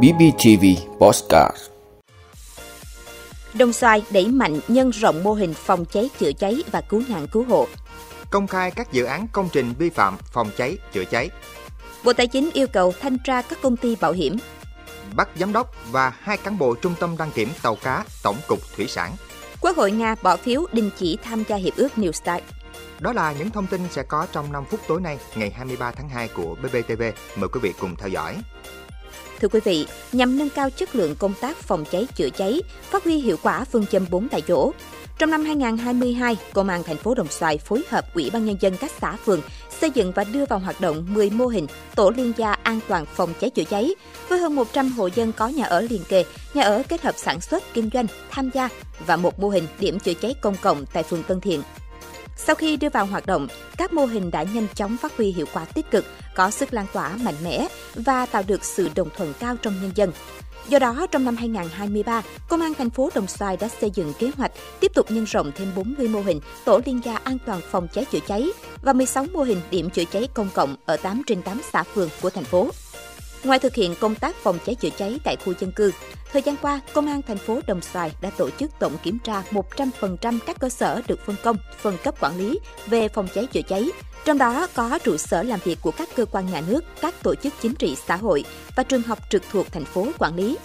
BBTV Postcard Đồng Xoài đẩy mạnh nhân rộng mô hình phòng cháy chữa cháy và cứu nạn cứu hộ. Công khai các dự án công trình vi phạm phòng cháy chữa cháy. Bộ Tài chính yêu cầu thanh tra các công ty bảo hiểm. Bắt giám đốc và hai cán bộ trung tâm đăng kiểm tàu cá Tổng cục Thủy sản. Quốc hội Nga bỏ phiếu đình chỉ tham gia hiệp ước New Start. Đó là những thông tin sẽ có trong 5 phút tối nay, ngày 23 tháng 2 của BBTV. Mời quý vị cùng theo dõi. Thưa quý vị, nhằm nâng cao chất lượng công tác phòng cháy chữa cháy, phát huy hiệu quả phương châm 4 tại chỗ. Trong năm 2022, Công an thành phố Đồng Xoài phối hợp Ủy ban nhân dân các xã phường xây dựng và đưa vào hoạt động 10 mô hình tổ liên gia an toàn phòng cháy chữa cháy với hơn 100 hộ dân có nhà ở liền kề, nhà ở kết hợp sản xuất kinh doanh tham gia và một mô hình điểm chữa cháy công cộng tại phường Tân Thiện. Sau khi đưa vào hoạt động, các mô hình đã nhanh chóng phát huy hiệu quả tích cực, có sức lan tỏa mạnh mẽ và tạo được sự đồng thuận cao trong nhân dân. Do đó, trong năm 2023, Công an thành phố Đồng Xoài đã xây dựng kế hoạch tiếp tục nhân rộng thêm 40 mô hình tổ liên gia an toàn phòng cháy chữa cháy và 16 mô hình điểm chữa cháy công cộng ở 8 trên 8 xã phường của thành phố. Ngoài thực hiện công tác phòng cháy chữa cháy tại khu dân cư, thời gian qua, Công an thành phố Đồng Xoài đã tổ chức tổng kiểm tra 100% các cơ sở được phân công, phân cấp quản lý về phòng cháy chữa cháy, trong đó có trụ sở làm việc của các cơ quan nhà nước, các tổ chức chính trị xã hội và trường học trực thuộc thành phố quản lý.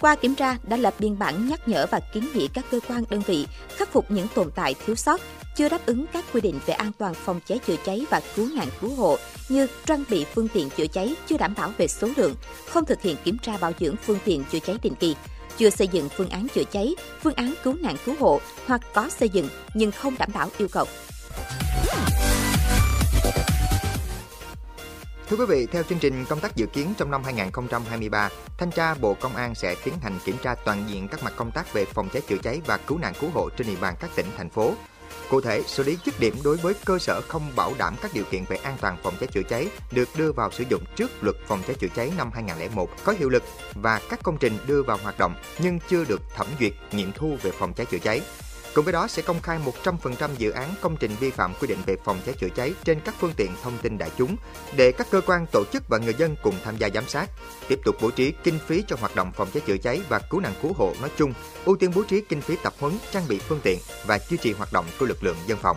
Qua kiểm tra đã lập biên bản nhắc nhở và kiến nghị các cơ quan đơn vị khắc phục những tồn tại thiếu sót, chưa đáp ứng các quy định về an toàn phòng cháy chữa cháy và cứu nạn cứu hộ như trang bị phương tiện chữa cháy chưa đảm bảo về số lượng, không thực hiện kiểm tra bảo dưỡng phương tiện chữa cháy định kỳ, chưa xây dựng phương án chữa cháy, phương án cứu nạn cứu hộ hoặc có xây dựng nhưng không đảm bảo yêu cầu. Thưa quý vị, theo chương trình công tác dự kiến trong năm 2023, Thanh tra Bộ Công an sẽ tiến hành kiểm tra toàn diện các mặt công tác về phòng cháy chữa cháy và cứu nạn cứu hộ trên địa bàn các tỉnh, thành phố. Cụ thể, xử lý dứt điểm đối với cơ sở không bảo đảm các điều kiện về an toàn phòng cháy chữa cháy được đưa vào sử dụng trước luật phòng cháy chữa cháy năm 2001 có hiệu lực và các công trình đưa vào hoạt động nhưng chưa được thẩm duyệt nghiệm thu về phòng cháy chữa cháy Cùng với đó sẽ công khai 100% dự án công trình vi phạm quy định về phòng cháy chữa cháy trên các phương tiện thông tin đại chúng để các cơ quan tổ chức và người dân cùng tham gia giám sát. Tiếp tục bố trí kinh phí cho hoạt động phòng cháy chữa cháy và cứu nạn cứu hộ nói chung, ưu tiên bố trí kinh phí tập huấn, trang bị phương tiện và duy trì hoạt động của lực lượng dân phòng.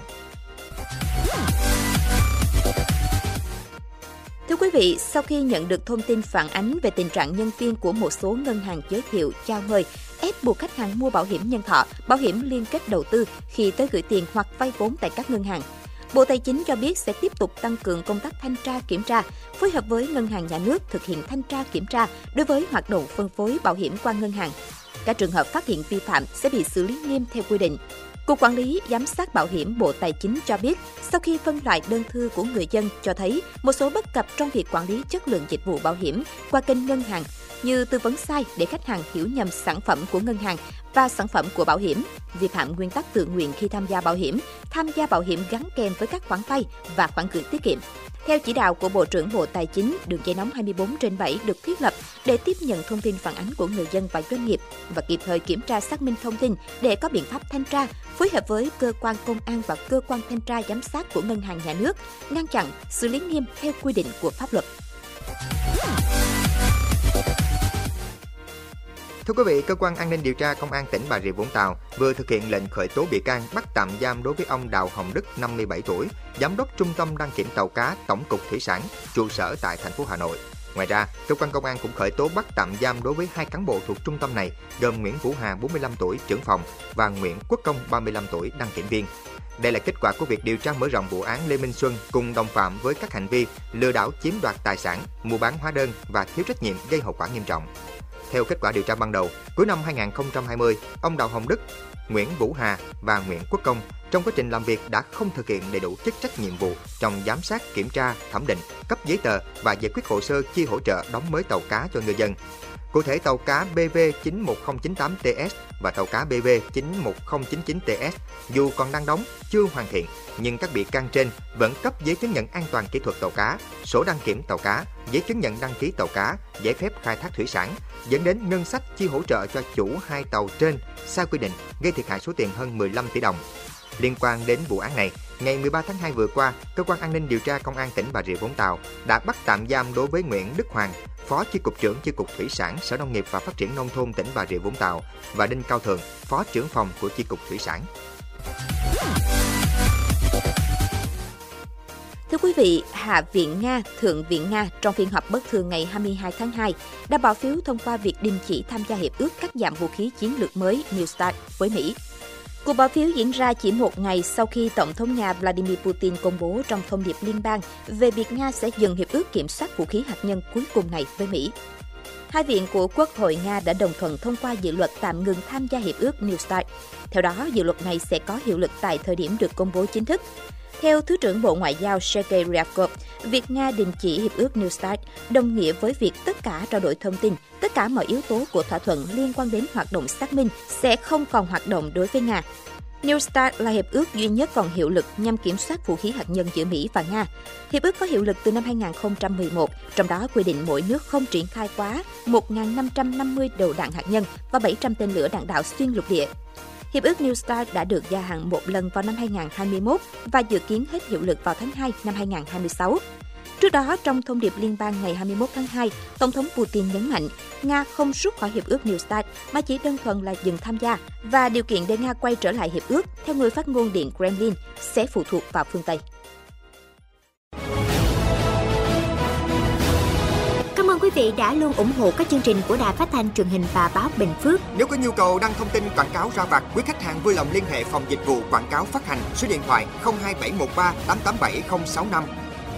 Thưa quý vị, sau khi nhận được thông tin phản ánh về tình trạng nhân viên của một số ngân hàng giới thiệu chào mời ép buộc khách hàng mua bảo hiểm nhân thọ, bảo hiểm liên kết đầu tư khi tới gửi tiền hoặc vay vốn tại các ngân hàng. Bộ Tài chính cho biết sẽ tiếp tục tăng cường công tác thanh tra kiểm tra, phối hợp với ngân hàng nhà nước thực hiện thanh tra kiểm tra đối với hoạt động phân phối bảo hiểm qua ngân hàng. Các trường hợp phát hiện vi phạm sẽ bị xử lý nghiêm theo quy định. Cục Quản lý Giám sát Bảo hiểm Bộ Tài chính cho biết, sau khi phân loại đơn thư của người dân cho thấy một số bất cập trong việc quản lý chất lượng dịch vụ bảo hiểm qua kênh ngân hàng, như tư vấn sai để khách hàng hiểu nhầm sản phẩm của ngân hàng và sản phẩm của bảo hiểm, vi phạm nguyên tắc tự nguyện khi tham gia bảo hiểm, tham gia bảo hiểm gắn kèm với các khoản vay và khoản gửi tiết kiệm. Theo chỉ đạo của Bộ trưởng Bộ Tài chính, đường dây nóng 24 trên 7 được thiết lập để tiếp nhận thông tin phản ánh của người dân và doanh nghiệp và kịp thời kiểm tra xác minh thông tin để có biện pháp thanh tra, phối hợp với cơ quan công an và cơ quan thanh tra giám sát của ngân hàng nhà nước, ngăn chặn, xử lý nghiêm theo quy định của pháp luật. Thưa quý vị, cơ quan an ninh điều tra công an tỉnh Bà Rịa Vũng Tàu vừa thực hiện lệnh khởi tố bị can bắt tạm giam đối với ông Đào Hồng Đức, 57 tuổi, giám đốc trung tâm đăng kiểm tàu cá Tổng cục Thủy sản, trụ sở tại thành phố Hà Nội. Ngoài ra, cơ quan công an cũng khởi tố bắt tạm giam đối với hai cán bộ thuộc trung tâm này, gồm Nguyễn Vũ Hà, 45 tuổi, trưởng phòng và Nguyễn Quốc Công, 35 tuổi, đăng kiểm viên. Đây là kết quả của việc điều tra mở rộng vụ án Lê Minh Xuân cùng đồng phạm với các hành vi lừa đảo chiếm đoạt tài sản, mua bán hóa đơn và thiếu trách nhiệm gây hậu quả nghiêm trọng. Theo kết quả điều tra ban đầu, cuối năm 2020, ông Đào Hồng Đức, Nguyễn Vũ Hà và Nguyễn Quốc Công trong quá trình làm việc đã không thực hiện đầy đủ chức trách nhiệm vụ trong giám sát, kiểm tra, thẩm định, cấp giấy tờ và giải quyết hồ sơ chi hỗ trợ đóng mới tàu cá cho ngư dân. Cụ thể tàu cá BV 91098TS và tàu cá BV 91099TS dù còn đang đóng, chưa hoàn thiện, nhưng các bị can trên vẫn cấp giấy chứng nhận an toàn kỹ thuật tàu cá, sổ đăng kiểm tàu cá, giấy chứng nhận đăng ký tàu cá, giấy phép khai thác thủy sản, dẫn đến ngân sách chi hỗ trợ cho chủ hai tàu trên sai quy định, gây thiệt hại số tiền hơn 15 tỷ đồng. Liên quan đến vụ án này, ngày 13 tháng 2 vừa qua, cơ quan an ninh điều tra công an tỉnh Bà Rịa Vũng Tàu đã bắt tạm giam đối với Nguyễn Đức Hoàng, Phó Chi cục trưởng Chi cục Thủy sản Sở Nông nghiệp và Phát triển nông thôn tỉnh Bà Rịa Vũng Tàu và Đinh Cao Thường, Phó trưởng phòng của Chi cục Thủy sản. Thưa quý vị, Hạ viện Nga, Thượng viện Nga trong phiên họp bất thường ngày 22 tháng 2 đã bỏ phiếu thông qua việc đình chỉ tham gia hiệp ước cắt giảm vũ khí chiến lược mới New START với Mỹ. Cuộc bỏ phiếu diễn ra chỉ một ngày sau khi Tổng thống Nga Vladimir Putin công bố trong thông điệp liên bang về việc Nga sẽ dừng hiệp ước kiểm soát vũ khí hạt nhân cuối cùng này với Mỹ. Hai viện của Quốc hội Nga đã đồng thuận thông qua dự luật tạm ngừng tham gia hiệp ước New START. Theo đó, dự luật này sẽ có hiệu lực tại thời điểm được công bố chính thức. Theo Thứ trưởng Bộ Ngoại giao Sergei Ryabkov, việc Nga đình chỉ hiệp ước New START đồng nghĩa với việc tất cả trao đổi thông tin, tất cả mọi yếu tố của thỏa thuận liên quan đến hoạt động xác minh sẽ không còn hoạt động đối với Nga. New START là hiệp ước duy nhất còn hiệu lực nhằm kiểm soát vũ khí hạt nhân giữa Mỹ và Nga. Hiệp ước có hiệu lực từ năm 2011, trong đó quy định mỗi nước không triển khai quá 1.550 đầu đạn hạt nhân và 700 tên lửa đạn đạo xuyên lục địa. Hiệp ước New START đã được gia hạn một lần vào năm 2021 và dự kiến hết hiệu lực vào tháng 2 năm 2026. Trước đó, trong thông điệp liên bang ngày 21 tháng 2, Tổng thống Putin nhấn mạnh Nga không rút khỏi hiệp ước New START mà chỉ đơn thuần là dừng tham gia và điều kiện để Nga quay trở lại hiệp ước, theo người phát ngôn Điện Kremlin, sẽ phụ thuộc vào phương Tây. Cảm ơn quý vị đã luôn ủng hộ các chương trình của Đài Phát thanh truyền hình và báo Bình Phước. Nếu có nhu cầu đăng thông tin quảng cáo ra vặt, quý khách hàng vui lòng liên hệ phòng dịch vụ quảng cáo phát hành số điện thoại 02713 887065.